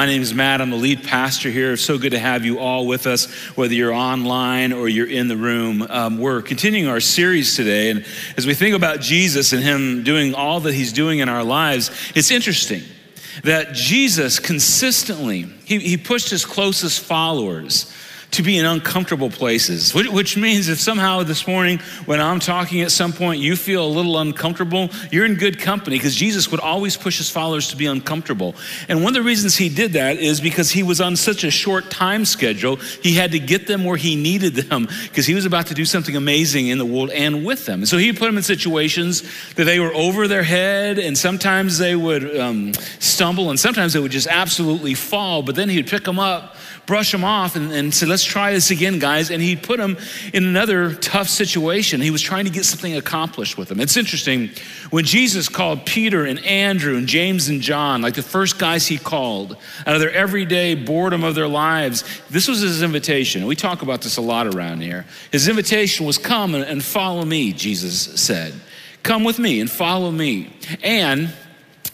my name is Matt. I'm the lead pastor here. So good to have you all with us, whether you're online or you're in the room. Um, we're continuing our series today. And as we think about Jesus and Him doing all that He's doing in our lives, it's interesting that Jesus consistently, He, he pushed His closest followers to be in uncomfortable places, which, means if somehow this morning when I'm talking at some point you feel a little uncomfortable, you're in good company because Jesus would always push his followers to be uncomfortable. And one of the reasons he did that is because he was on such a short time schedule, he had to get them where he needed them because he was about to do something amazing in the world and with them. So he put them in situations that they were over their head, and sometimes they would um, stumble, and sometimes they would just absolutely fall, but then he'd pick them up brush them off and, and said, Let's try this again, guys. And he put them in another tough situation. He was trying to get something accomplished with them. It's interesting when Jesus called Peter and Andrew and James and John, like the first guys he called, out of their everyday boredom of their lives, this was his invitation. We talk about this a lot around here. His invitation was, Come and follow me, Jesus said. Come with me and follow me. And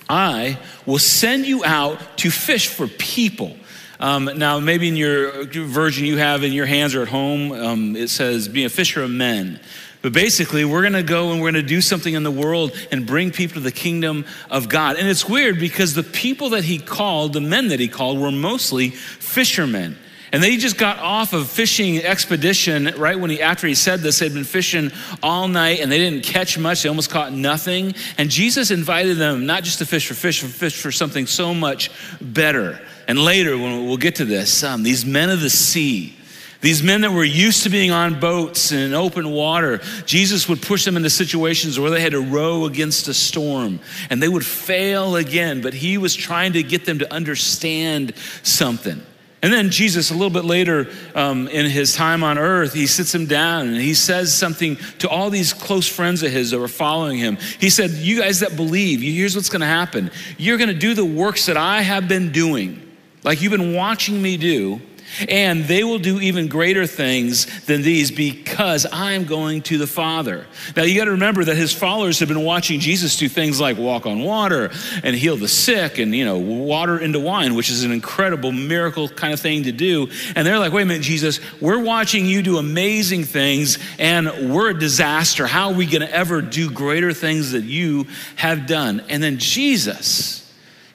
I will send you out to fish for people. Um, now, maybe in your version you have in your hands or at home, um, it says, be a fisher of men. But basically, we're going to go and we're going to do something in the world and bring people to the kingdom of God. And it's weird because the people that he called, the men that he called, were mostly fishermen. And they just got off of fishing expedition right when he, after he said this, they'd been fishing all night and they didn't catch much. They almost caught nothing. And Jesus invited them not just to fish for fish, but fish for something so much better. And later, when we'll get to this, um, these men of the sea, these men that were used to being on boats in open water, Jesus would push them into situations where they had to row against a storm and they would fail again, but he was trying to get them to understand something. And then Jesus, a little bit later um, in his time on earth, he sits him down and he says something to all these close friends of his that were following him. He said, You guys that believe, here's what's going to happen. You're going to do the works that I have been doing like you've been watching me do, and they will do even greater things than these because I'm going to the Father. Now, you got to remember that his followers have been watching Jesus do things like walk on water and heal the sick and, you know, water into wine, which is an incredible miracle kind of thing to do. And they're like, wait a minute, Jesus, we're watching you do amazing things and we're a disaster. How are we going to ever do greater things that you have done? And then Jesus,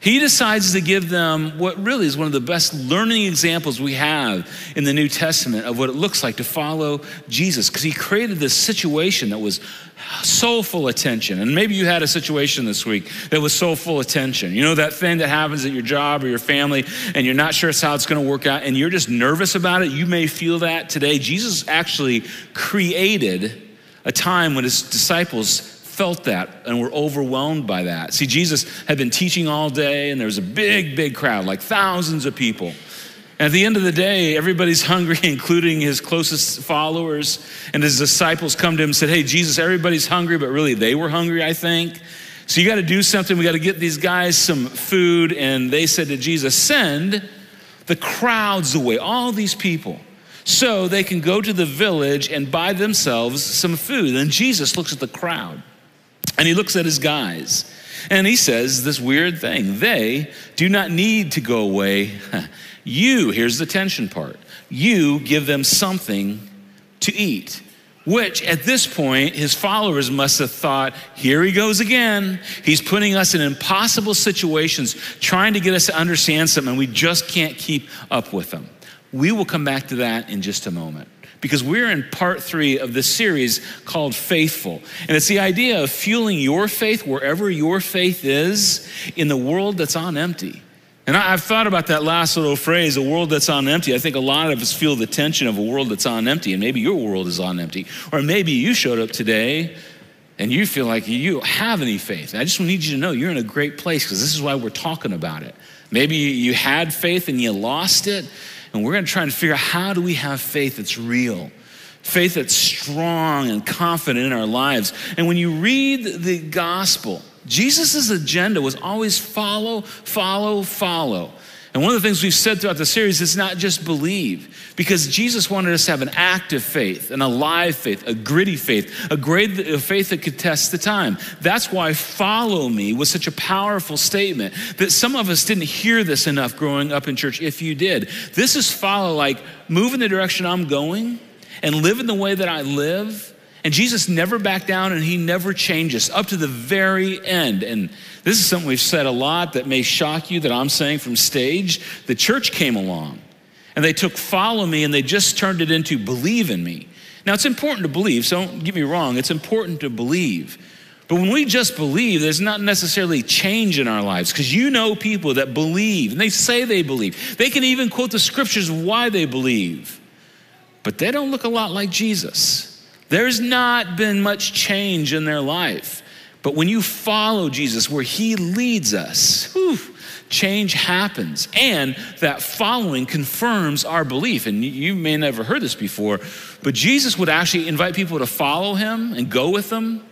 he decides to give them what really is one of the best learning examples we have in the New Testament of what it looks like to follow Jesus, because he created this situation that was so full of tension. And maybe you had a situation this week that was so full of tension. You know, that thing that happens at your job or your family, and you're not sure how it's going to work out, and you're just nervous about it. You may feel that today. Jesus actually created a time when his disciples felt that and were overwhelmed by that. See, Jesus had been teaching all day, and there was a big, big crowd, like thousands of people. And at the end of the day, everybody's hungry, including his closest followers. And his disciples come to him and said, Hey, Jesus, everybody's hungry, but really they were hungry, I think. So you got to do something. We got to get these guys some food. And they said to Jesus, Send the crowds away, all these people, so they can go to the village and buy themselves some food. And Jesus looks at the crowd. And he looks at his guys and he says this weird thing they do not need to go away. You, here's the tension part, you give them something to eat. Which at this point, his followers must have thought, here he goes again. He's putting us in impossible situations, trying to get us to understand something, and we just can't keep up with them. We will come back to that in just a moment because we're in part three of this series called Faithful. And it's the idea of fueling your faith wherever your faith is in the world that's on empty. And I've thought about that last little phrase, a world that's on empty. I think a lot of us feel the tension of a world that's on empty, and maybe your world is on empty. Or maybe you showed up today and you feel like you have any faith. I just need you to know you're in a great place because this is why we're talking about it. Maybe you had faith and you lost it. And we're going to try and figure out how do we have faith that's real, faith that's strong and confident in our lives. And when you read the gospel, Jesus' agenda was always follow, follow, follow. And one of the things we've said throughout the series is not just believe, because Jesus wanted us to have an active faith, an alive faith, a gritty faith, a a faith that could test the time. That's why follow me was such a powerful statement that some of us didn't hear this enough growing up in church, if you did. This is follow, like move in the direction I'm going and live in the way that I live and Jesus never backed down and he never changes up to the very end. And this is something we've said a lot that may shock you that I'm saying from stage. The church came along and they took follow me and they just turned it into believe in me. Now it's important to believe, so don't get me wrong, it's important to believe. But when we just believe, there's not necessarily change in our lives because you know people that believe and they say they believe. They can even quote the scriptures why they believe, but they don't look a lot like Jesus. There's not been much change in their life. But when you follow Jesus where he leads us, whew, change happens. And that following confirms our belief. And you may never heard this before, but Jesus would actually invite people to follow him and go with them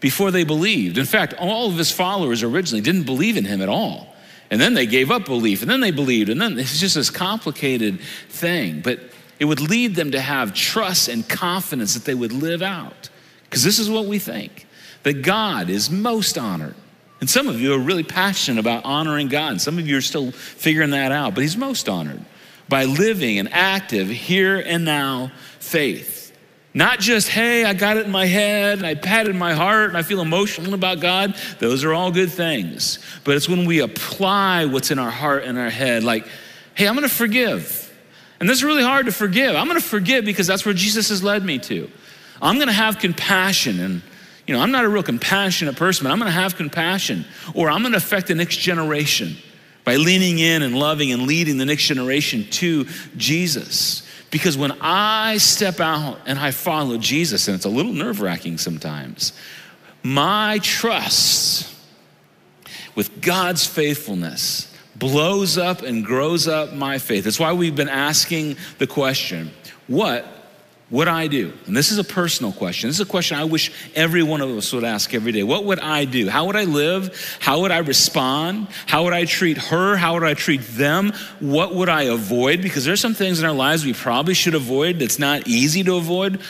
before they believed. In fact, all of his followers originally didn't believe in him at all. And then they gave up belief, and then they believed, and then it's just this complicated thing. But it would lead them to have trust and confidence that they would live out. Because this is what we think that God is most honored. And some of you are really passionate about honoring God, some of you are still figuring that out, but He's most honored by living an active, here and now faith. Not just, hey, I got it in my head and I pat in my heart and I feel emotional about God. Those are all good things. But it's when we apply what's in our heart and our head, like, hey, I'm gonna forgive. And this is really hard to forgive. I'm to forgive because that's where Jesus has led me to. I'm to have compassion. And, you know, I'm not a real compassionate person, but I'm going to have compassion. Or I'm going to affect the next generation by leaning in and loving and leading the next generation to Jesus. Because when I step out and I follow Jesus, and it's a little nerve wracking sometimes, my trust with God's faithfulness blows up and grows up my faith. That's why we've been asking the question what would I do? And this is a personal question. This is a question I wish every one of us would ask every day. What would I do? How would I live? How would I respond? How would I treat her? How would I treat them? What would I avoid? Because there's some things in our lives we probably should avoid that's not easy to avoid.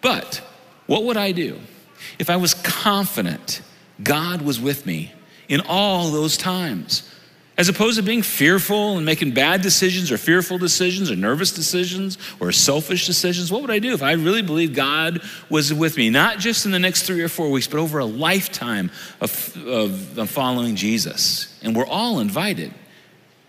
But what would I do if I was confident God was with me in all those times? As opposed to being fearful and making bad decisions or fearful decisions or nervous decisions or selfish decisions. What would I do if I really believed God was with me, not just in the next three or four weeks, but over a lifetime of, of, of following Jesus? And we're all invited.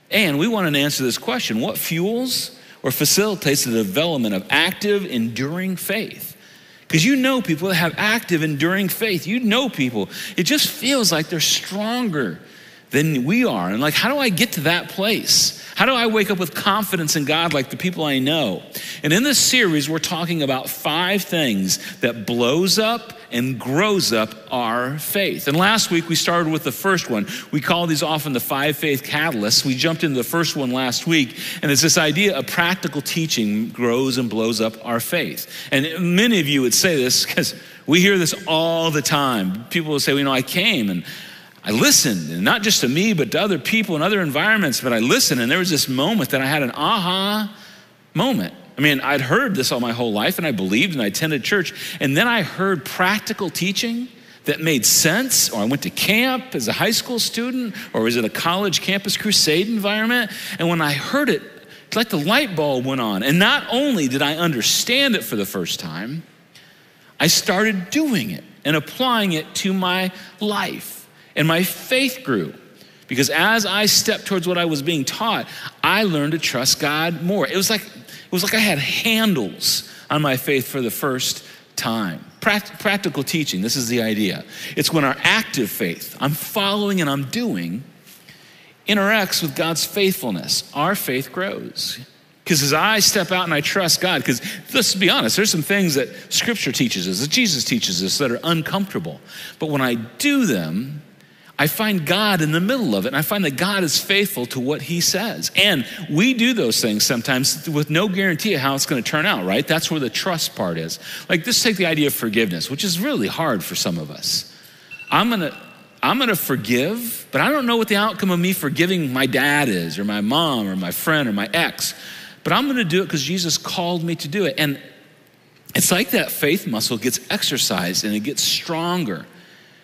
And we want to answer this question what fuels or facilitates the development of active, enduring faith? Because you know people that have active, enduring faith. You know people. It just feels like they're stronger than we are. And like, how do I get to that place? How do I wake up with confidence in God like the people I know? And in this series, we're talking about five things that blows up and grows up our faith. And last week we started with the first one. We call these often the five faith catalysts. We jumped into the first one last week, and it's this idea of practical teaching grows and blows up our faith. And many of you would say this because we hear this all the time. People will say, well, you know, I came and I listened, and not just to me, but to other people in other environments. But I listened, and there was this moment that I had an aha moment. I mean, I'd heard this all my whole life, and I believed, and I attended church. And then I heard practical teaching that made sense, or I went to camp as a high school student, or was it a college campus crusade environment. And when I heard it, it's like the light bulb went on. And not only did I understand it for the first time, I started doing it and applying it to my life. And my faith grew because as I stepped towards what I was being taught, I learned to trust God more. It was like, it was like I had handles on my faith for the first time. Pract- practical teaching, this is the idea. It's when our active faith, I'm following and I'm doing, interacts with God's faithfulness, our faith grows. Because as I step out and I trust God, because let's be honest, there's some things that Scripture teaches us, that Jesus teaches us, that are uncomfortable. But when I do them, I find God in the middle of it, and I find that God is faithful to what He says. And we do those things sometimes with no guarantee of how it's going to turn out, right? That's where the trust part is. Like, just take the idea of forgiveness, which is really hard for some of us. I'm going to. I'm to forgive, but I don't know what the outcome of me forgiving my dad is, or my mom, or my friend, or my ex. But I'm to do it because Jesus called me to do it. And it's like that faith muscle gets exercised and it gets stronger.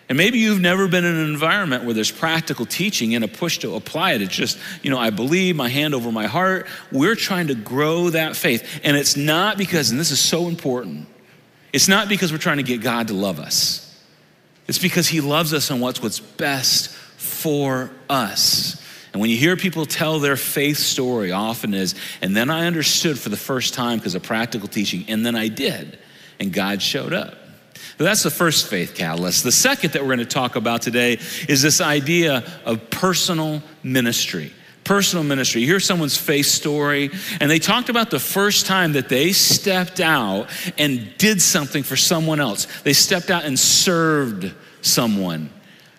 And maybe you've never been in an environment where there's practical teaching and a push to apply it. It's just, you know, I believe, my hand over my heart. We're trying to grow that faith. And it's not because, and this is so important, it's not because we're trying to get God to love us. It's because He loves us and what's what's best for us. And when you hear people tell their faith story, often is, and then I understood for the first time because of practical teaching, and then I did, and God showed up. That's the first faith catalyst. The second that we're going to talk about today is this idea of personal ministry. Personal ministry. Hear someone's faith story, and they talked about the first time that they stepped out and did something for someone else. They stepped out and served someone.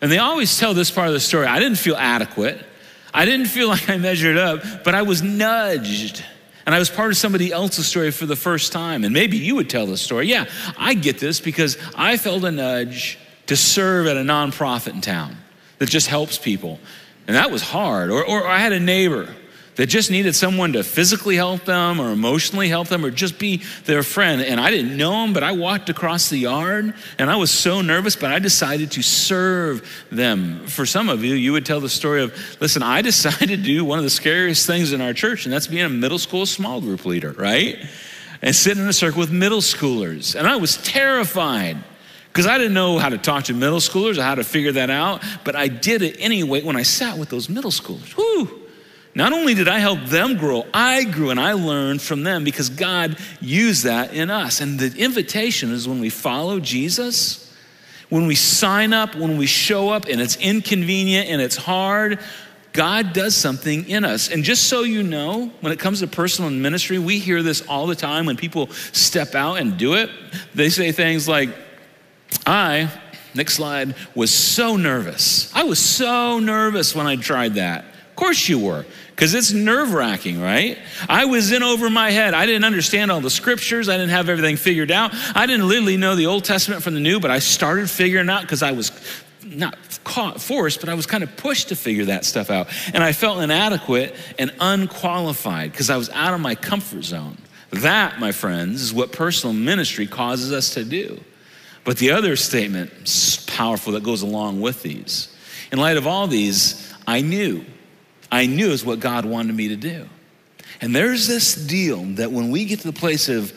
And they always tell this part of the story I didn't feel adequate. I didn't feel like I measured up, but I was nudged. And I was part of somebody else's story for the first time. And maybe you would tell the story. Yeah, I get this because I felt a nudge to serve at a nonprofit in town that just helps people. And that was hard. Or, or I had a neighbor that just needed someone to physically help them or emotionally help them or just be their friend. And I didn't know them, but I walked across the yard and I was so nervous, but I decided to serve them. For some of you, you would tell the story of listen, I decided to do one of the scariest things in our church, and that's being a middle school small group leader, right? And sitting in a circle with middle schoolers. And I was terrified because I didn't know how to talk to middle schoolers or how to figure that out, but I did it anyway when I sat with those middle schoolers. Whew. Not only did I help them grow, I grew and I learned from them because God used that in us. And the invitation is when we follow Jesus, when we sign up, when we show up, and it's inconvenient and it's hard, God does something in us. And just so you know, when it comes to personal ministry, we hear this all the time when people step out and do it. They say things like, I, next slide, was so nervous. I was so nervous when I tried that course you were, because it's nerve wracking, right? I was in over my head. I didn't understand all the scriptures. I didn't have everything figured out. I didn't literally know the Old Testament from the New, but I started figuring out because I was not caught, forced, but I was kind of pushed to figure that stuff out. And I felt inadequate and unqualified because I was out of my comfort zone. That, my friends, is what personal ministry causes us to do. But the other statement, is powerful, that goes along with these. In light of all these, I knew I knew is what God wanted me to do. And there's this deal that when we get to the place of,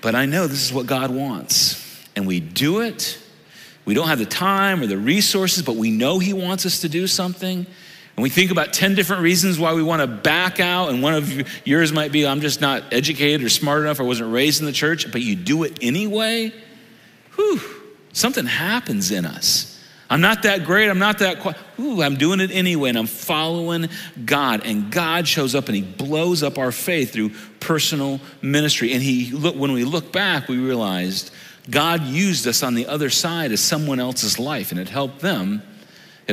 but I know this is what God wants, and we do it, we don't have the time or the resources, but we know He wants us to do something. And we think about 10 different reasons why we want to back out. And one of yours might be, I'm just not educated or smart enough or wasn't raised in the church, but you do it anyway. Whew, something happens in us. I'm not that great. I'm not that quite. Ooh, I'm doing it anyway, and I'm following God. And God shows up and He blows up our faith through personal ministry. And He look when we look back, we realized God used us on the other side as someone else's life, and it helped them.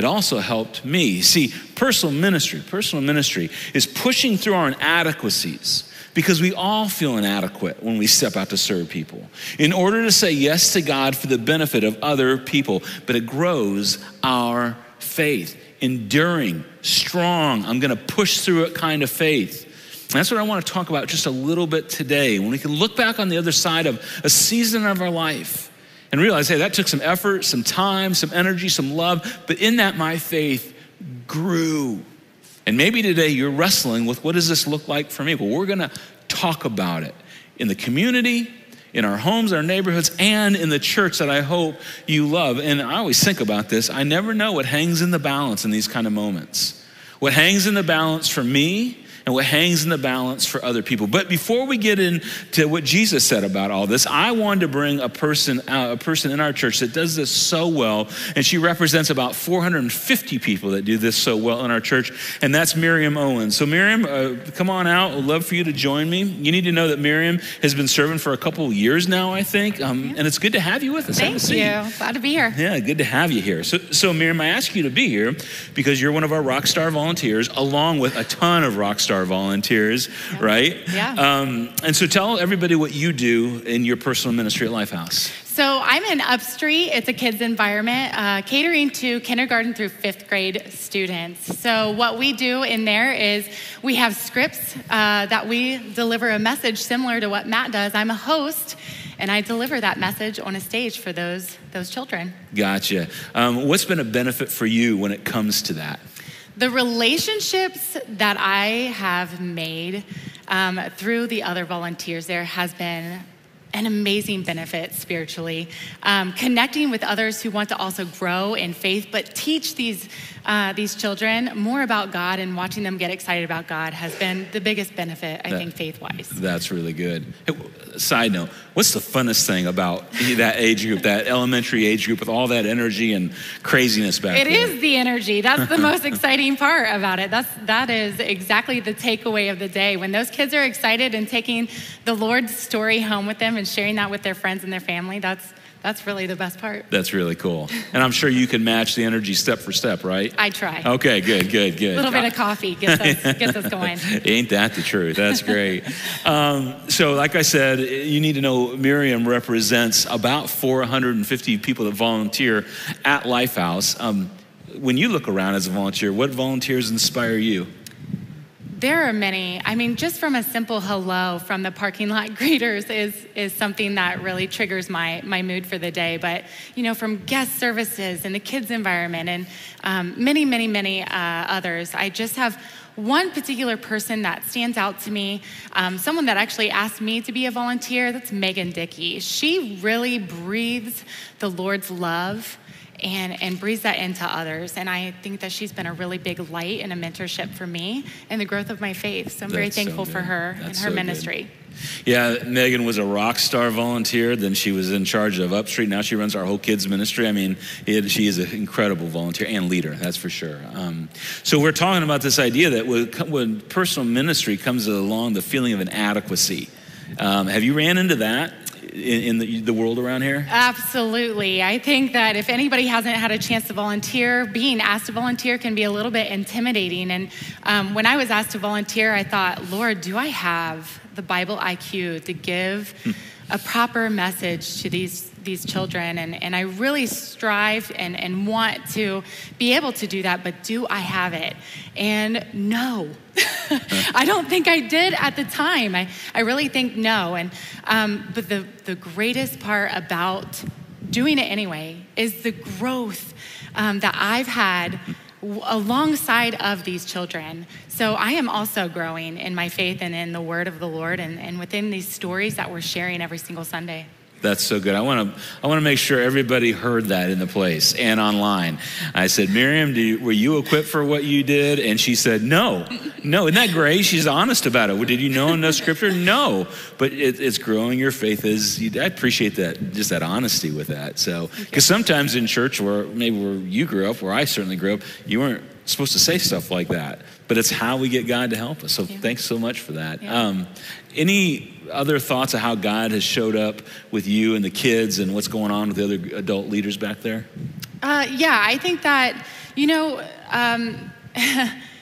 It also helped me. See, personal ministry, personal ministry is pushing through our inadequacies because we all feel inadequate when we step out to serve people in order to say yes to God for the benefit of other people. But it grows our faith, enduring, strong, I'm going to push through it kind of faith. That's what I want to talk about just a little bit today. When we can look back on the other side of a season of our life and realize, hey, that took some effort, some time, some energy, some love, but in that, my faith grew. And maybe today you're wrestling with what does this look like for me? Well, we're to talk about it in the community, in our homes, our neighborhoods, and in the church that I hope you love. And I always think about this. I never know what hangs in the balance in these kind of moments. What hangs in the balance for me and what hangs in the balance for other people. But before we get into what Jesus said about all this, I wanted to bring a person uh, a person in our church that does this so well, and she represents about 450 people that do this so well in our church, and that's Miriam Owens. So Miriam, uh, come on out. I'd love for you to join me. You need to know that Miriam has been serving for a couple of years now, I think, um, and it's good to have you with us. Thank you. Glad to be here. Yeah, good to have you here. So, so Miriam, I ask you to be here because you're one of our rock star volunteers, along with a ton of rock Star volunteers, right? Yeah. Um, and so tell everybody what you do in your personal ministry at Lifehouse. So I'm in Upstreet. It's a kids environment, uh, catering to kindergarten through fifth grade students. So what we do in there is we have scripts uh, that we deliver a message similar to what Matt does. I'm a host, and I deliver that message on a stage for those those children. Gotcha. Um, what's been a benefit for you when it comes to that? The relationships that I have made um, through the other volunteers there has been an amazing benefit spiritually. Um, connecting with others who want to also grow in faith, but teach these, uh, these children more about God and watching them get excited about God has been the biggest benefit, I that, think, faith wise. That's really good. Hey, side note, what's the funnest thing about that age group, that elementary age group with all that energy and craziness back It there? It is the energy. That's the most exciting part about it. That's, that is exactly the takeaway of the day. When those kids are excited and taking the Lord's story home with them and sharing that with their friends and their family, that's that's really the best part. That's really cool. And I'm sure you can match the energy step for step, right? I try. Okay, good, good, good. A little bit of coffee gets us, gets us going. Ain't that the truth? That's great. um, so, like I said, you need to know Miriam represents about 450 people that volunteer at Lifehouse. Um, when you look around as a volunteer, what volunteers inspire you? There are many. I mean, just from a simple hello from the parking lot greeters is, is something that really triggers my, my mood for the day. But, you know, from guest services and the kids' environment and um, many, many, many uh, others, I just have one particular person that stands out to me, um, someone that actually asked me to be a volunteer, that's Megan Dickey. She really breathes the Lord's love and, and breathes that into others. And I think that she's been a really big light and a mentorship for me in the growth of my faith. So I'm That's very thankful so for her That's and her so ministry. Good. Yeah, Megan was a rock star volunteer. Then she was in charge of Upstreet. Now she runs our whole kids ministry. I mean, it, she is an incredible volunteer and leader, that's for sure. Um, so we're talking about this idea that when, when, personal ministry comes along, the feeling of inadequacy. Um, have you ran into that in, in the, the, world around here? Absolutely. I think that if anybody hasn't had a chance to volunteer, being asked to volunteer can be a little bit intimidating. And um, when I was asked to volunteer, I thought, Lord, do I have the Bible IQ to give hmm. a proper message to these these children and, and i really strive and, and want to be able to do that but do i have it and no i don't think i did at the time i, I really think no and um, but the, the greatest part about doing it anyway is the growth um, that i've had alongside of these children. So I am also growing in my faith and in the word of the Lord and, and within these stories that we're sharing every single Sunday. That's so good. I want to I want to make sure everybody heard that in the place and online. I said, Miriam, you, were you equipped for what you did? And she said, No, no. Isn't that great? She's honest about it. Did you know enough scripture? No, but it, it's growing your faith. Is I appreciate that just that honesty with that. So because sometimes in church, where maybe where you grew up, where I certainly grew up, you weren't supposed to say stuff like that. But it's how we get God to help us. So yeah. thanks so much for that. Yeah. Um, any other thoughts of how God has showed up with you and the kids and what's going on with the other adult leaders back there? Uh, yeah, I think that, you know, um,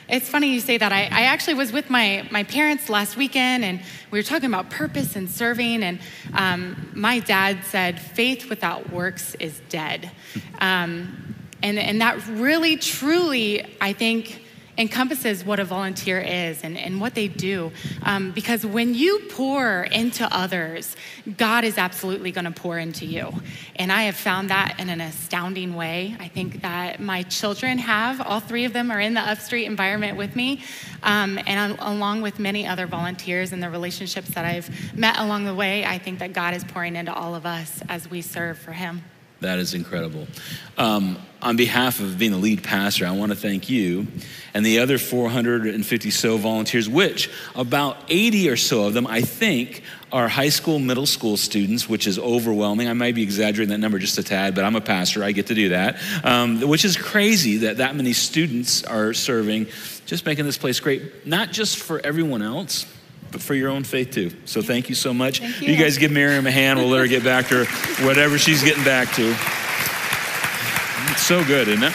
it's funny you say that. I, I, actually was with my, my parents last weekend and we were talking about purpose and serving. And um, my dad said, faith without works is dead. Um, and, and that really, truly, I think, encompasses what a volunteer is and, and what they do. Um, because when you pour into others, God is absolutely going to pour into you. And I have found that in an astounding way. I think that my children have, all three of them are in the Upstreet environment with me, um, and along with many other volunteers and the relationships that I've met along the way, I think that God is pouring into all of us as we serve for Him. That is incredible. Um, on behalf of being the lead pastor, I want to thank you and the other 450 so volunteers, which about 80 or so of them, I think, are high school, middle school students, which is overwhelming. I might be exaggerating that number just a tad, but I'm a pastor. I get to do that, um, which is crazy that that many students are serving, just making this place great, not just for everyone else, but for your own faith too. So thank you so much. You. you guys give Miriam a hand. We'll let her get back to whatever she's getting back to. It's so good, isn't it?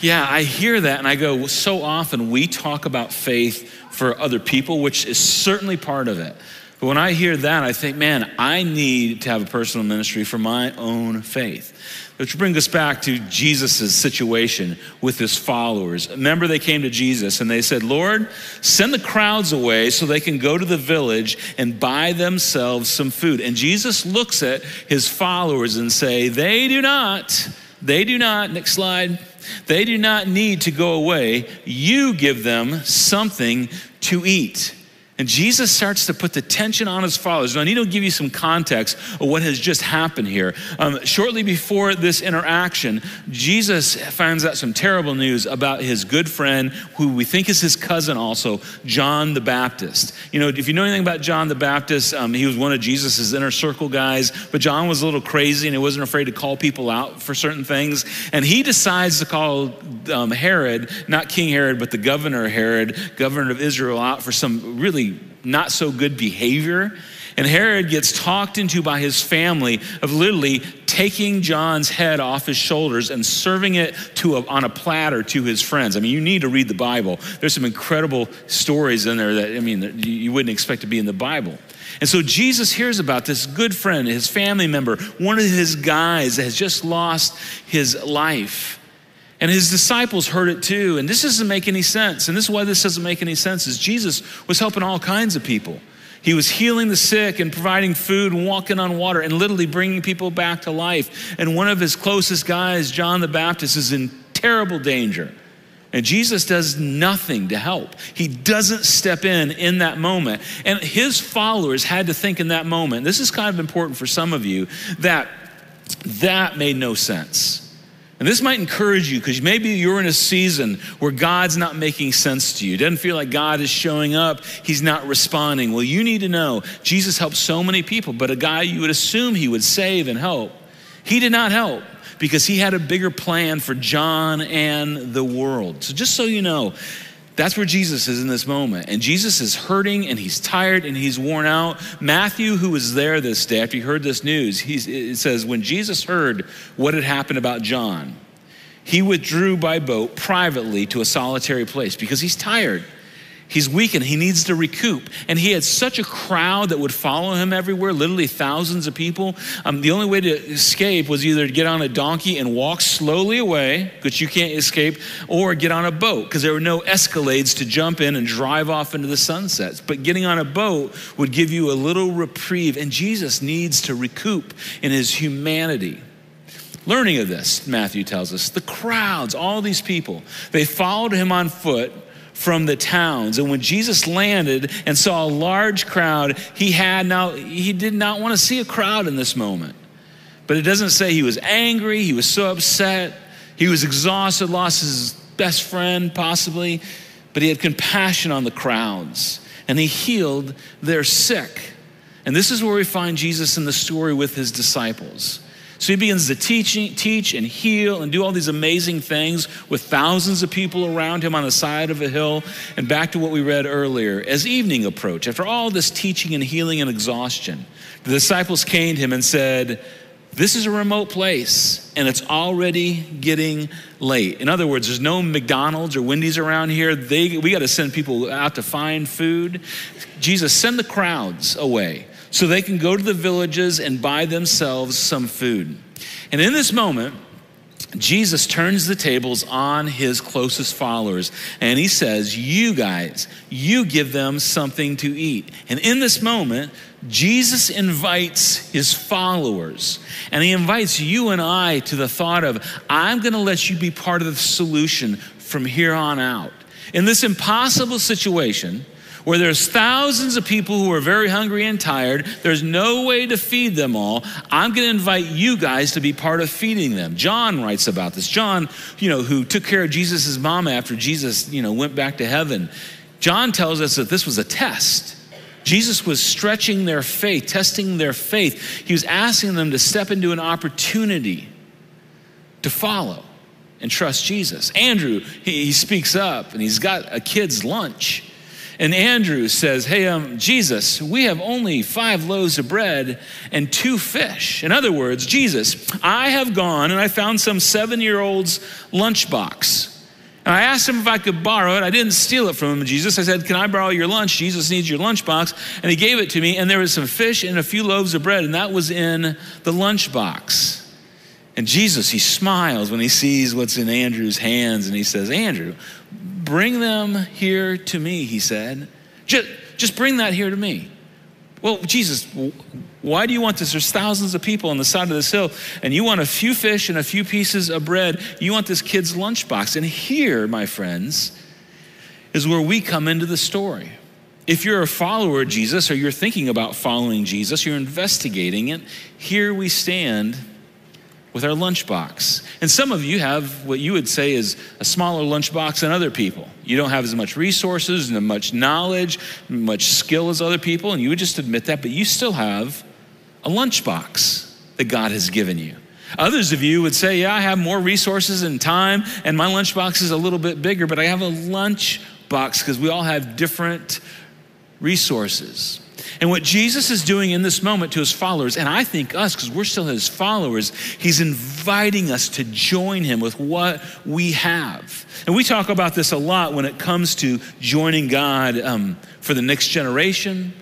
Yeah, I hear that and I go, so often we talk about faith for other people, which is certainly part of it. But when I hear that, I think, man, I need to have a personal ministry for my own faith. Which brings us back to Jesus' situation with his followers. Remember, they came to Jesus and they said, Lord, send the crowds away so they can go to the village and buy themselves some food. And Jesus looks at his followers and say, They do not, they do not, next slide, they do not need to go away. You give them something to eat. And Jesus starts to put the tension on his followers. Now, I need to give you some context of what has just happened here. Um, shortly before this interaction, Jesus finds out some terrible news about his good friend, who we think is his cousin also, John the Baptist. You know, if you know anything about John the Baptist, um, he was one of Jesus' inner circle guys, but John was a little crazy and he wasn't afraid to call people out for certain things. And he decides to call um, Herod, not King Herod, but the governor Herod, governor of Israel, out for some really not so good behavior. And Herod gets talked into by his family of literally taking John's head off his shoulders and serving it to a, on a platter to his friends. I mean, you need to read the Bible. There's some incredible stories in there that, I mean, you wouldn't expect to be in the Bible. And so Jesus hears about this good friend, his family member, one of his guys that has just lost his life. And his disciples heard it too. And this doesn't make any sense. And this is why this doesn't make any sense is Jesus was helping all kinds of people. He was healing the sick and providing food and walking on water and literally bringing people back to life. And one of his closest guys, John the Baptist, is in terrible danger. And Jesus does nothing to help. He doesn't step in in that moment. And his followers had to think in that moment, this is kind of important for some of you, that that made no sense. And this might encourage you because maybe you're in a season where God's not making sense to you. It doesn't feel like God is showing up, He's not responding. Well, you need to know Jesus helped so many people, but a guy you would assume He would save and help, He did not help because He had a bigger plan for John and the world. So just so you know, that's where Jesus is in this moment. And Jesus is hurting and he's tired and he's worn out. Matthew, who was there this day after he heard this news, he says, When Jesus heard what had happened about John, he withdrew by boat privately to a solitary place because he's tired. He's weakened. He needs to recoup. And he had such a crowd that would follow him everywhere, literally thousands of people. Um, the only way to escape was either to get on a donkey and walk slowly away, which you can't escape, or get on a boat because there were no escalades to jump in and drive off into the sunsets. But getting on a boat would give you a little reprieve. And Jesus needs to recoup in his humanity. Learning of this, Matthew tells us, the crowds, all these people, they followed him on foot from the towns. And when Jesus landed and saw a large crowd, he had now, he did not want to see a crowd in this moment. But it doesn't say he was angry, he was so upset, he was exhausted, lost his best friend possibly, but he had compassion on the crowds and he healed their sick. And this is where we find Jesus in the story with his disciples. So he begins to teach, teach and heal and do all these amazing things with thousands of people around him on the side of a hill. And back to what we read earlier, as evening approached, after all this teaching and healing and exhaustion, the disciples came to him and said, this is a remote place and it's already getting late. In other words, there's no McDonald's or Wendy's around here. They, we got to send people out to find food. Jesus, send the crowds away so they can go to the villages and buy themselves some food. And in this moment, Jesus turns the tables on his closest followers and he says, You guys, you give them something to eat. And in this moment, Jesus invites his followers and he invites you and I to the thought of, I'm going to let you be part of the solution from here on out. In this impossible situation, where there's thousands of people who are very hungry and tired. There's no way to feed them all. I'm going to invite you guys to be part of feeding them. John writes about this. John, you know, who took care of Jesus' mom after Jesus, you know, went back to heaven. John tells us that this was a test. Jesus was stretching their faith, testing their faith. He was asking them to step into an opportunity to follow and trust Jesus. Andrew, he, he speaks up and he's got a kid's lunch. And Andrew says, Hey, um, Jesus, we have only five loaves of bread and two fish. In other words, Jesus, I have gone and I found some seven year old's lunchbox. And I asked him if I could borrow it. I didn't steal it from him, Jesus. I said, Can I borrow your lunch? Jesus needs your lunchbox. And he gave it to me, and there was some fish and a few loaves of bread, and that was in the lunchbox. And Jesus, he smiles when he sees what's in Andrew's hands, and he says, Andrew, bring them here to me, he said. Just, just bring that here to me. Well, Jesus, why do you want this? There's thousands of people on the side of this hill, and you want a few fish and a few pieces of bread. You want this kid's lunchbox. And here, my friends, is where we come into the story. If you're a follower of Jesus or you're thinking about following Jesus, you're investigating it, here we stand with our lunchbox. And some of you have what you would say is a smaller lunchbox than other people. You don't have as much resources and as much knowledge, much skill as other people, and you would just admit that, but you still have a lunchbox that God has given you. Others of you would say, Yeah, I have more resources and time, and my lunchbox is a little bit bigger, but I have a lunchbox because we all have different resources. And what Jesus is doing in this moment to his followers, and I think us, because we're still his followers, he's inviting us to join him with what we have. And we talk about this a lot when it comes to joining God um, for the next generation,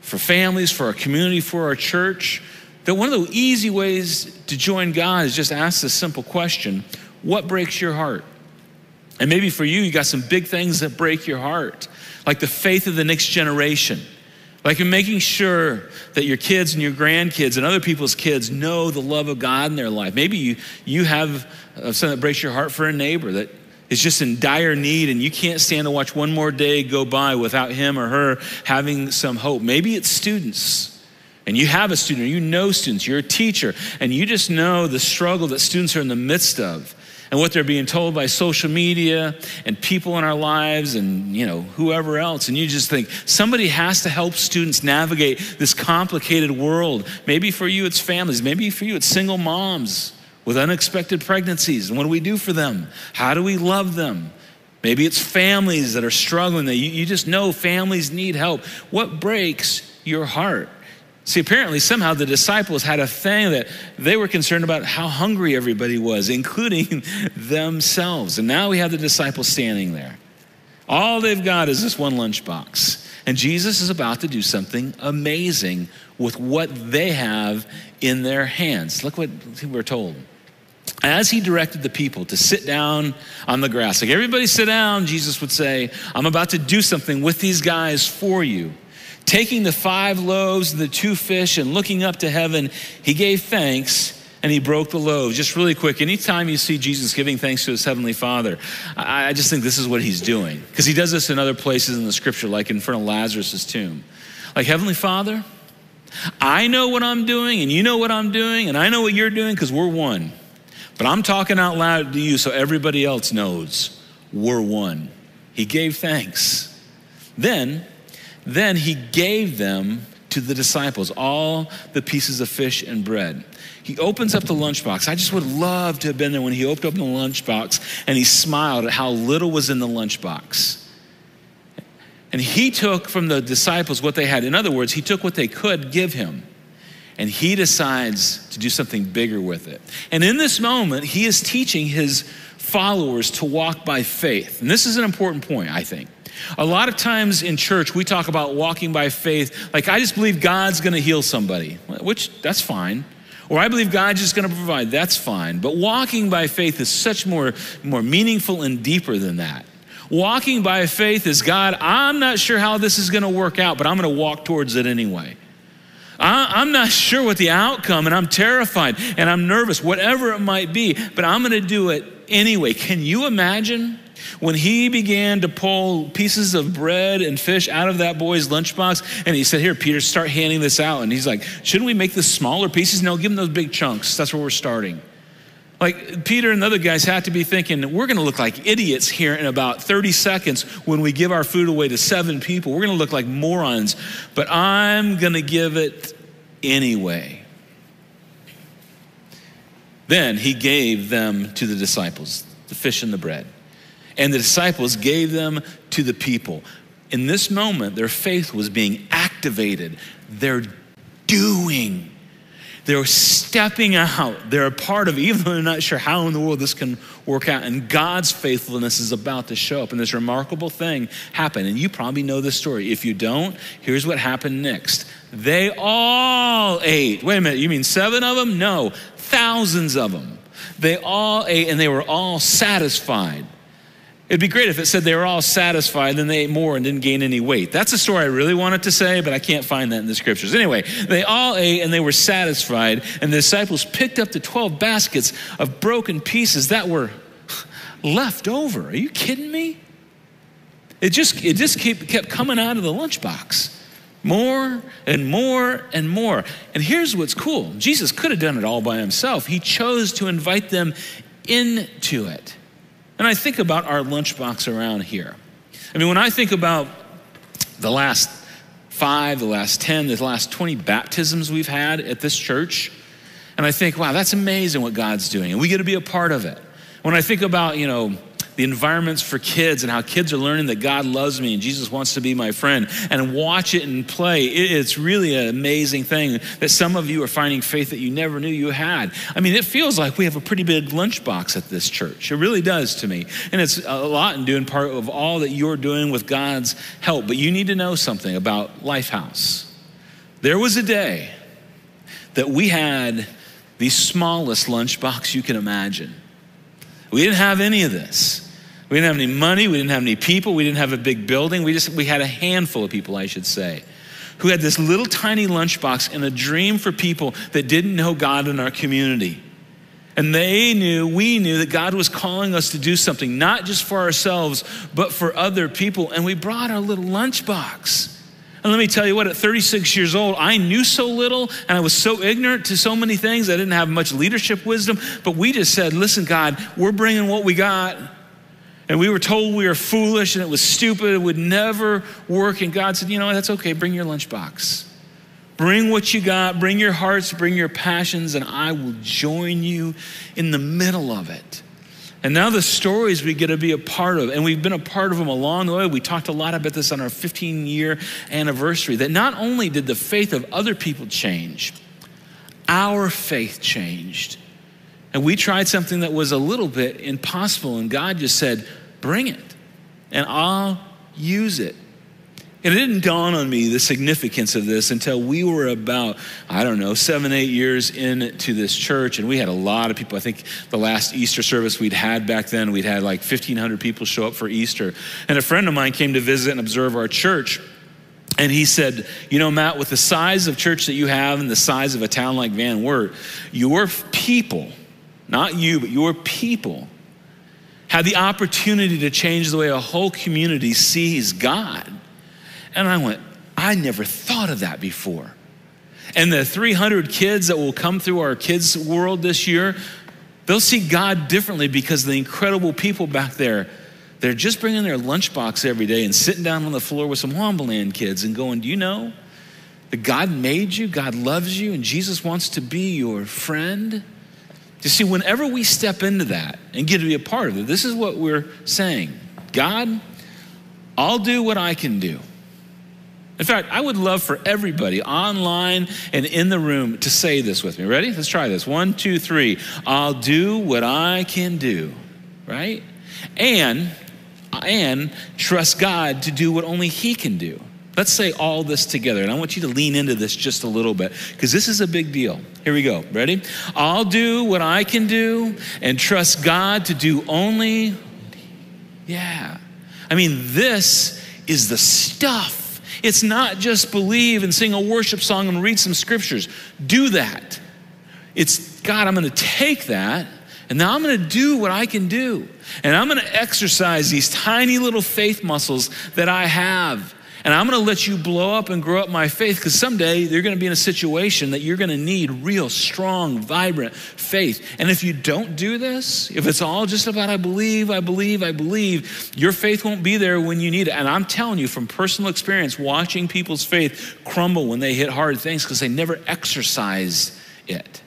for families, for our community, for our church. That one of the easy ways to join God is just ask this simple question What breaks your heart? And maybe for you, you got some big things that break your heart, like the faith of the next generation like in making sure that your kids and your grandkids and other people's kids know the love of God in their life. Maybe you, you have something that breaks your heart for a neighbor that is just in dire need and you can't stand to watch one more day go by without him or her having some hope. Maybe it's students. And you have a student, or you know students, you're a teacher, and you just know the struggle that students are in the midst of and what they're being told by social media and people in our lives and you know whoever else. And you just think somebody has to help students navigate this complicated world. Maybe for you it's families. Maybe for you it's single moms with unexpected pregnancies. And what do we do for them? How do we love them? Maybe it's families that are struggling that you, you just know families need help. What breaks your heart See, apparently, somehow the disciples had a thing that they were concerned about how hungry everybody was, including themselves. And now we have the disciples standing there. All they've got is this one lunchbox. And Jesus is about to do something amazing with what they have in their hands. Look what we're told. As he directed the people to sit down on the grass, like everybody sit down, Jesus would say, I'm about to do something with these guys for you. Taking the five loaves and the two fish and looking up to heaven, he gave thanks and he broke the loaves. Just really quick, anytime you see Jesus giving thanks to his heavenly Father, I, I just think this is what he's doing. Because he does this in other places in the scripture, like in front of Lazarus' tomb. Like, Heavenly Father, I know what I'm doing, and you know what I'm doing, and I know what you're doing because we're one. But I'm talking out loud to you so everybody else knows we're one. He gave thanks. Then then he gave them to the disciples, all the pieces of fish and bread. He opens up the lunchbox. I just would love to have been there when he opened up the lunchbox and he smiled at how little was in the lunchbox. And he took from the disciples what they had. In other words, he took what they could give him and he decides to do something bigger with it. And in this moment, he is teaching his followers to walk by faith. And this is an important point, I think. A lot of times in church, we talk about walking by faith, like, I just believe God's gonna heal somebody, which that's fine. Or I believe God's just gonna provide, that's fine. But walking by faith is such more, more meaningful and deeper than that. Walking by faith is God, I'm not sure how this is gonna work out, but I'm gonna walk towards it anyway. I'm not sure what the outcome, and I'm terrified and I'm nervous, whatever it might be, but I'm gonna do it anyway. Can you imagine? When he began to pull pieces of bread and fish out of that boy's lunchbox, and he said, Here, Peter, start handing this out. And he's like, Shouldn't we make the smaller pieces? No, give them those big chunks. That's where we're starting. Like Peter and the other guys had to be thinking, we're going to look like idiots here in about 30 seconds when we give our food away to seven people. We're going to look like morons, but I'm going to give it anyway. Then he gave them to the disciples, the fish and the bread and the disciples gave them to the people. In this moment, their faith was being activated. They're doing. They're stepping out. They're a part of, even though they're not sure how in the world this can work out. And God's faithfulness is about to show up. And this remarkable thing happened. And you probably know this story. If you don't, here's what happened next. They all ate. Wait a minute, you mean seven of them? No, thousands of them. They all ate and they were all satisfied. It'd be great if it said they were all satisfied, then they ate more and didn't gain any weight. That's a story I really wanted to say, but I can't find that in the scriptures. Anyway, they all ate and they were satisfied, and the disciples picked up the 12 baskets of broken pieces that were left over. Are you kidding me? It just, it just kept, kept coming out of the lunchbox. More and more and more. And here's what's cool Jesus could have done it all by himself. He chose to invite them into it. And I think about our lunchbox around here. I mean, when I think about the last five, the last 10, the last 20 baptisms we've had at this church, and I think, wow, that's amazing what God's doing, and we get to be a part of it. When I think about, you know, the environments for kids and how kids are learning that God loves me and Jesus wants to be my friend and watch it and play. It's really an amazing thing that some of you are finding faith that you never knew you had. I mean, it feels like we have a pretty big lunchbox at this church. It really does to me. And it's a lot in doing part of all that you're doing with God's help. But you need to know something about Lifehouse. There was a day that we had the smallest lunchbox you can imagine. We didn't have any of this. We didn't have any money. We didn't have any people. We didn't have a big building. We just we had a handful of people, I should say, who had this little tiny lunchbox and a dream for people that didn't know God in our community. And they knew, we knew that God was calling us to do something, not just for ourselves, but for other people. And we brought our little lunchbox. And let me tell you what, at 36 years old, I knew so little and I was so ignorant to so many things. I didn't have much leadership wisdom. But we just said, listen, God, we're bringing what we got. And we were told we were foolish and it was stupid, it would never work. And God said, you know that's okay, bring your lunchbox. Bring what you got, bring your hearts, bring your passions, and I will join you in the middle of it. And now the stories we get to be a part of, and we've been a part of them along the way. We talked a lot about this on our 15 year anniversary that not only did the faith of other people change, our faith changed. And we tried something that was a little bit impossible, and God just said, Bring it, and I'll use it. And it didn't dawn on me the significance of this until we were about, I don't know, seven, eight years into this church. And we had a lot of people. I think the last Easter service we'd had back then, we'd had like 1,500 people show up for Easter. And a friend of mine came to visit and observe our church. And he said, You know, Matt, with the size of church that you have and the size of a town like Van Wert, your people, not you, but your people, had the opportunity to change the way a whole community sees God. And I went, I never thought of that before. And the 300 kids that will come through our kids' world this year, they'll see God differently because the incredible people back there, they're just bringing their lunchbox every day and sitting down on the floor with some Wombaland kids and going, Do you know that God made you, God loves you, and Jesus wants to be your friend? You see, whenever we step into that and get to be a part of it, this is what we're saying God, I'll do what I can do. In fact, I would love for everybody online and in the room to say this with me. Ready? Let's try this. One, two, three. I'll do what I can do, right? And and trust God to do what only He can do. Let's say all this together, and I want you to lean into this just a little bit because this is a big deal. Here we go. Ready? I'll do what I can do and trust God to do only. Yeah. I mean, this is the stuff. It's not just believe and sing a worship song and read some scriptures. Do that. It's God, I'm going to take that and now I'm going to do what I can do. And I'm going to exercise these tiny little faith muscles that I have. And I'm going to let you blow up and grow up my faith because someday you're going to be in a situation that you're going to need real, strong, vibrant faith. And if you don't do this, if it's all just about I believe, I believe, I believe, your faith won't be there when you need it. And I'm telling you from personal experience, watching people's faith crumble when they hit hard things because they never exercise it.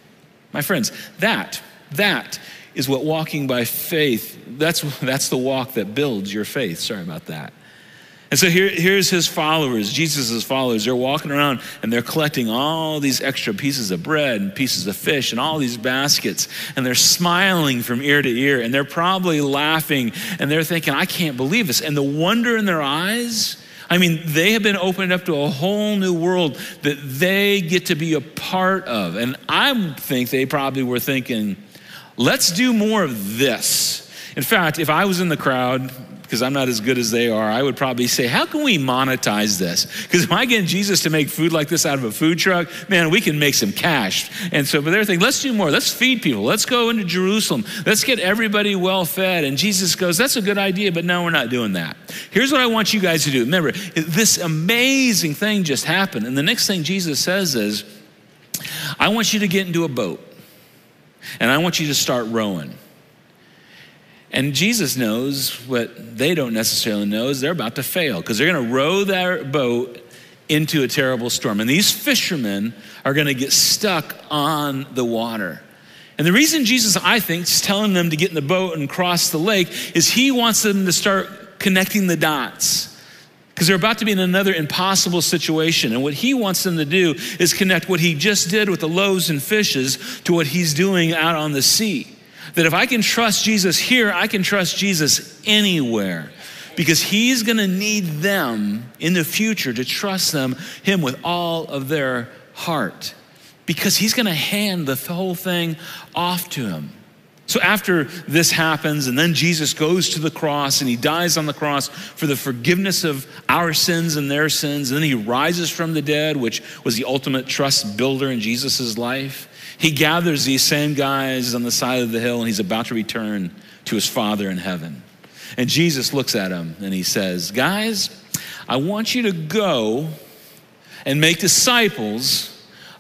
My friends, that, that is what walking by faith, that's, that's the walk that builds your faith. Sorry about that. And so here, here's his followers, Jesus' followers. They're walking around and they're collecting all these extra pieces of bread and pieces of fish and all these baskets. And they're smiling from ear to ear. And they're probably laughing and they're thinking, I can't believe this. And the wonder in their eyes, I mean, they have been opened up to a whole new world that they get to be a part of. And I think they probably were thinking, let's do more of this. In fact, if I was in the crowd, because I'm not as good as they are, I would probably say, How can we monetize this? Because if I get Jesus to make food like this out of a food truck, man, we can make some cash. And so, but they're thinking, Let's do more. Let's feed people. Let's go into Jerusalem. Let's get everybody well fed. And Jesus goes, That's a good idea, but no, we're not doing that. Here's what I want you guys to do. Remember, this amazing thing just happened. And the next thing Jesus says is, I want you to get into a boat and I want you to start rowing. And Jesus knows what they don't necessarily know is they're about to fail because they're going to row their boat into a terrible storm. And these fishermen are going to get stuck on the water. And the reason Jesus, I think, is telling them to get in the boat and cross the lake is he wants them to start connecting the dots. Because they're about to be in another impossible situation. And what he wants them to do is connect what he just did with the loaves and fishes to what he's doing out on the sea. That if I can trust Jesus here, I can trust Jesus anywhere. Because he's going to need them in the future to trust them, him with all of their heart. Because he's going to hand the whole thing off to him. So after this happens, and then Jesus goes to the cross and he dies on the cross for the forgiveness of our sins and their sins, and then he rises from the dead, which was the ultimate trust builder in Jesus' life. He gathers these same guys on the side of the hill and he's about to return to his Father in heaven. And Jesus looks at him and he says, Guys, I want you to go and make disciples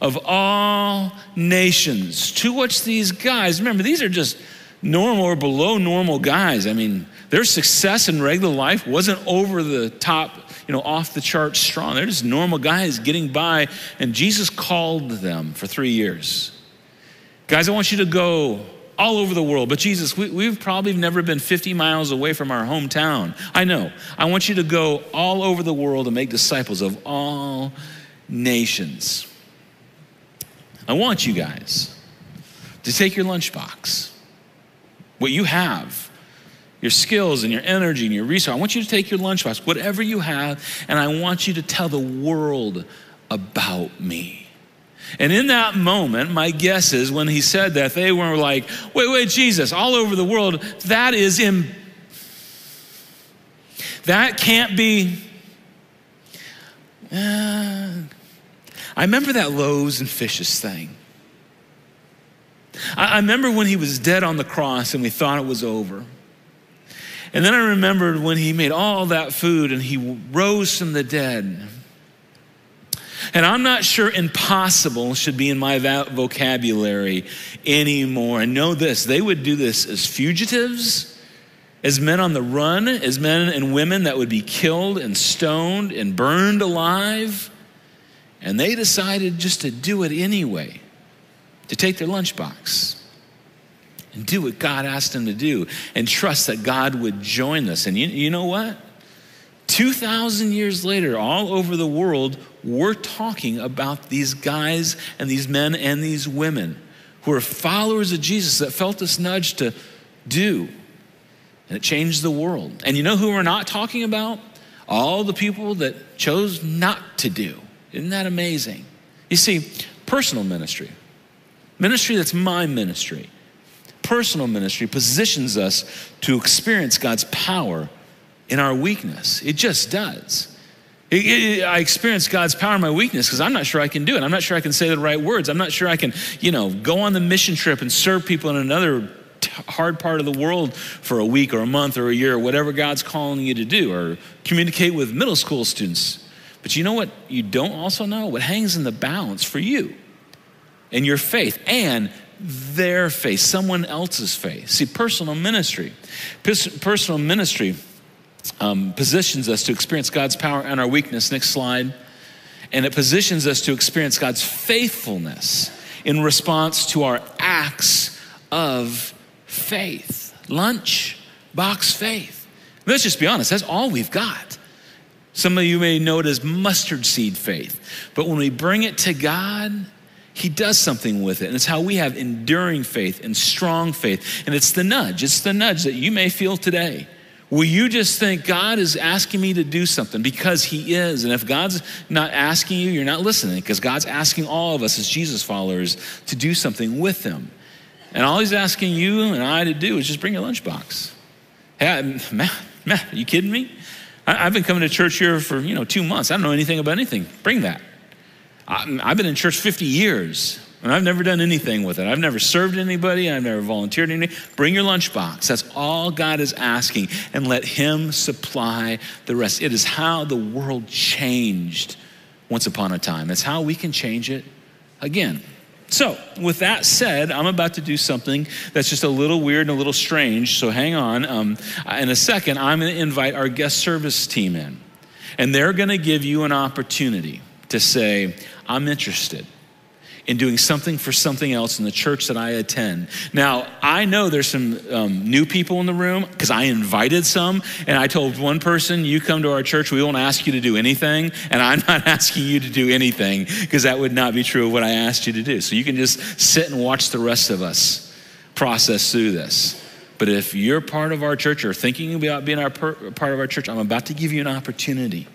of all nations. To which these guys, remember, these are just normal or below normal guys. I mean, their success in regular life wasn't over the top, you know, off the chart strong. They're just normal guys getting by. And Jesus called them for three years. Guys, I want you to go all over the world. But Jesus, we, have probably never been 50 miles away from our hometown. I know. I want you to go all over the world and make disciples of all nations. I want you guys to take your lunchbox, what you have, your skills and your energy and your resource. I want you to take your lunchbox, whatever you have, and I want you to tell the world about me. And in that moment, my guess is when he said that, they were like, wait, wait, Jesus, all over the world, that is in. That can't be. Uh, I remember that loaves and fishes thing. I, I remember when he was dead on the cross and we thought it was over. And then I remembered when he made all that food and he rose from the dead. And I'm not sure impossible should be in my vocabulary anymore. And know this they would do this as fugitives, as men on the run, as men and women that would be killed and stoned and burned alive. And they decided just to do it anyway, to take their lunchbox and do what God asked them to do and trust that God would join us. And you, you know what? 2,000 years later, all over the world, we're talking about these guys and these men and these women who are followers of Jesus that felt this nudge to do. And it changed the world. And you know who we're not talking about? All the people that chose not to do. Isn't that amazing? You see, personal ministry, ministry that's my ministry, personal ministry positions us to experience God's power in our weakness. It just does. It, it, I experience God's power in my weakness because I'm not sure I can do it. I'm not sure I can say the right words. I'm not sure I can, you know, go on the mission trip and serve people in another t- hard part of the world for a week or a month or a year or whatever God's calling you to do or communicate with middle school students. But you know what you don't also know? What hangs in the balance for you and your faith and their faith, someone else's faith. See, personal ministry. Personal ministry um, positions us to experience God's power and our weakness. Next slide. And it positions us to experience God's faithfulness in response to our acts of faith. Lunch, box faith. Let's just be honest, that's all we've got. Some of you may know it as mustard seed faith. But when we bring it to God, He does something with it. And it's how we have enduring faith and strong faith. And it's the nudge, it's the nudge that you may feel today. Will you just think God is asking me to do something because He is? And if God's not asking you, you're not listening because God's asking all of us as Jesus followers to do something with Him. And all He's asking you and I to do is just bring your lunchbox. Hey, Matt, Matt, are you kidding me? I, have been coming to church here for, you know, two months. I don't know anything about anything. Bring that. I, I've been in church 50 years. And I've never done anything with it. I've never served anybody. I've never volunteered anything. Bring your lunchbox. That's all God is asking. And let Him supply the rest. It is how the world changed once upon a time. It's how we can change it again. So, with that said, I'm about to do something that's just a little weird and a little strange. So, hang on. Um, in a second, I'm going to invite our guest service team in. And they're going to give you an opportunity to say, I'm interested in doing something for something else in the church that I attend. Now, I know there's some um, new people in the room because I invited some, and I told one person, You come to our church, we won't ask you to do anything, and I'm not asking you to do anything because that would not be true of what I asked you to do. So you can just sit and watch the rest of us process through this. But if you're part of our church or thinking about being our part of our church, I'm about to give you an opportunity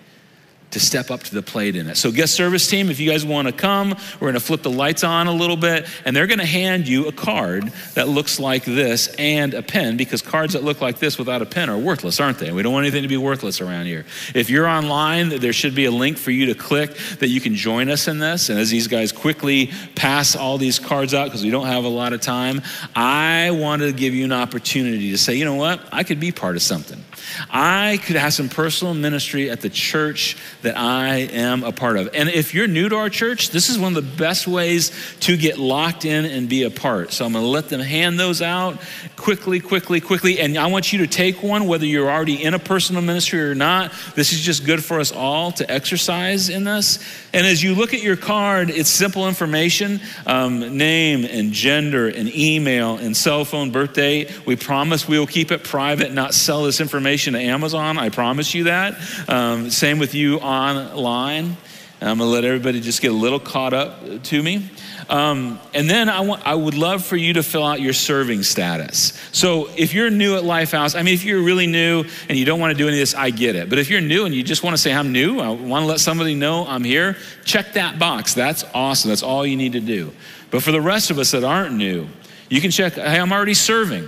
to step up to the plate in it. So, guest service team, if you guys want to come, we're going to flip the lights on a little bit, and they're going to hand you a card that looks like this and a pen because cards that look like this without a pen are worthless, aren't they? We don't want anything to be worthless around here. If you're online, there should be a link for you to click that you can join us in this. And as these guys quickly pass all these cards out because we don't have a lot of time, I wanted to give you an opportunity to say, you know what? I could be part of something. I could have some personal ministry at the church that I am a part of. And if you're new to our church, this is one of the best ways to get locked in and be a part. So I'm going to let them hand those out quickly, quickly, quickly. And I want you to take one, whether you're already in a personal ministry or not. This is just good for us all to exercise in this. And as you look at your card, it's simple information um, name and gender and email and cell phone, birthday. We promise we will keep it private, not sell this information to Amazon. I promise you that. Um, same with you online. I'm to let everybody just get a little caught up to me. Um, and then I, want, I would love for you to fill out your serving status. So if you're new at Lifehouse, I mean, if you're really new and you don't want to do any of this, I get it. But if you're new and you just want to say, I'm new, I want to let somebody know I'm here, check that box. That's awesome. That's all you need to do. But for the rest of us that aren't new, you can check, hey, I'm already serving.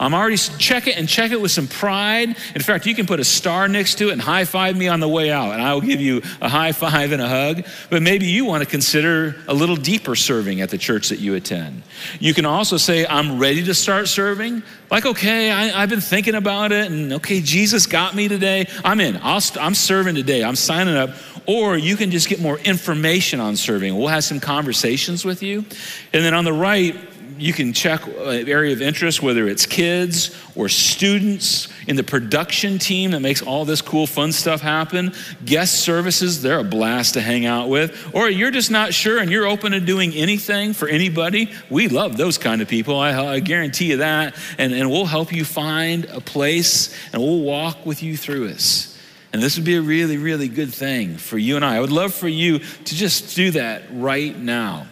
I'm already check it and check it with some pride. In fact, you can put a star next to it and high five me on the way out, and I will give you a high five and a hug. But maybe you want to consider a little deeper serving at the church that you attend. You can also say, I'm ready to start serving. Like, okay, I, have been thinking about it, and okay, Jesus got me today. I'm in. i I'm serving today. I'm signing up. Or you can just get more information on serving. We'll have some conversations with you. And then on the right, you can check uh, area of interest, whether it's kids or students in the production team that makes all this cool, fun stuff happen. Guest services, they're a blast to hang out with. Or you're just not sure and you're open to doing anything for anybody. We love those kind of people. I, I guarantee you that. And, and we'll help you find a place and we'll walk with you through this. And this would be a really, really good thing for you and I. I would love for you to just do that right now.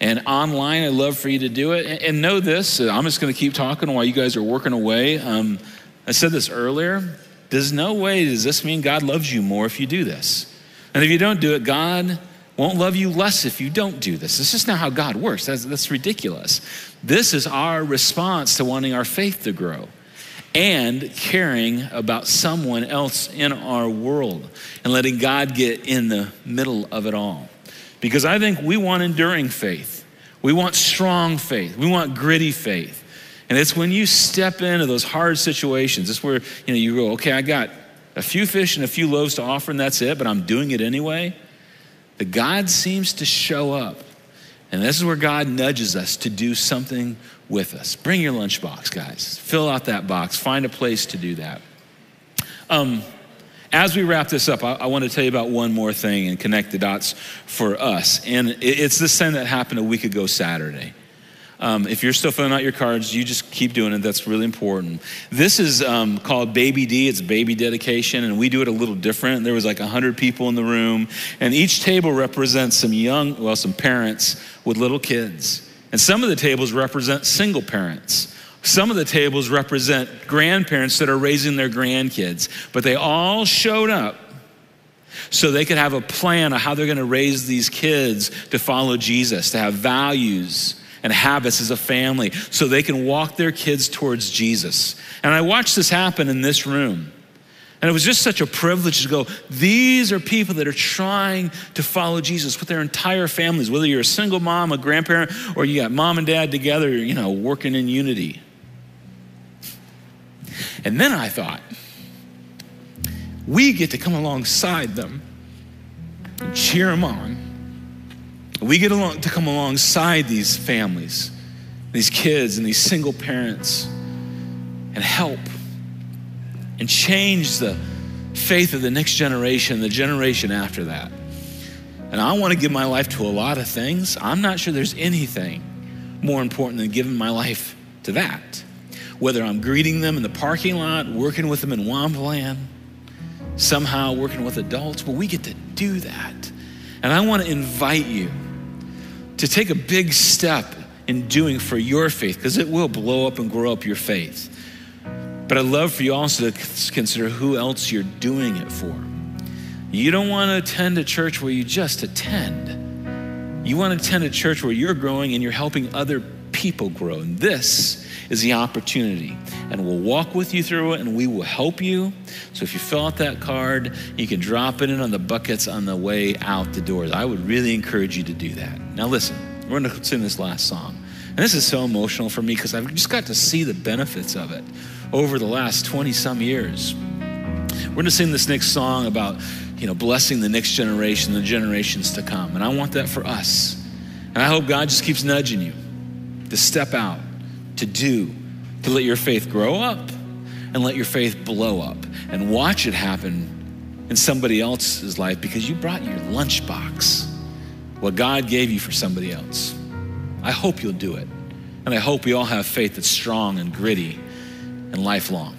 And online, I'd love for you to do it. And know this I'm just going to keep talking while you guys are working away. Um, I said this earlier. There's no way does this mean God loves you more if you do this. And if you don't do it, God won't love you less if you don't do this. This is not how God works. That's, that's ridiculous. This is our response to wanting our faith to grow and caring about someone else in our world and letting God get in the middle of it all. Because I think we want enduring faith. We want strong faith. We want gritty faith. And it's when you step into those hard situations, it's where you know you go, okay, I got a few fish and a few loaves to offer, and that's it, but I'm doing it anyway. The God seems to show up. And this is where God nudges us to do something with us. Bring your lunchbox, guys. Fill out that box. Find a place to do that. Um, as we wrap this up, I, I, want to tell you about one more thing and connect the dots for us. And it, it's this thing that happened a week ago Saturday. Um, if you're still filling out your cards, you just keep doing it. That's really important. This is um, called Baby D. It's baby dedication, and we do it a little different. There was like 100 people in the room, and each table represents some young, well, some parents with little kids. And some of the tables represent single parents. Some of the tables represent grandparents that are raising their grandkids, but they all showed up so they could have a plan of how they're going to raise these kids to follow Jesus, to have values and habits as a family, so they can walk their kids towards Jesus. And I watched this happen in this room. And it was just such a privilege to go, these are people that are trying to follow Jesus with their entire families, whether you're a single mom, a grandparent, or you got mom and dad together, you know, working in unity. And then I thought, we get to come alongside them and cheer them on. We get along, to come alongside these families, these kids, and these single parents and help and change the faith of the next generation, the generation after that. And I want to give my life to a lot of things. I'm not sure there's anything more important than giving my life to that. Whether I'm greeting them in the parking lot, working with them in Wambland, somehow working with adults, but we get to do that. And I want to invite you to take a big step in doing for your faith because it will blow up and grow up your faith. But I'd love for you also to consider who else you're doing it for. You don't want to attend a church where you just attend. You want to attend a church where you're growing and you're helping other people grow. And this is the opportunity. And we'll walk with you through it and we will help you. So if you fill out that card, you can drop it in on the buckets on the way out the doors. I would really encourage you to do that. Now, listen, we're going to sing this last song. And this is so emotional for me because I've just got to see the benefits of it over the last 20 some years. We're going to sing this next song about, you know, blessing the next generation, the generations to come. And I want that for us. And I hope God just keeps nudging you to step out, to do, to let your faith grow up and let your faith blow up and watch it happen in somebody else's life because you brought your lunchbox, what God gave you for somebody else. I hope you'll do it. And I hope we all have faith that's strong and gritty and lifelong.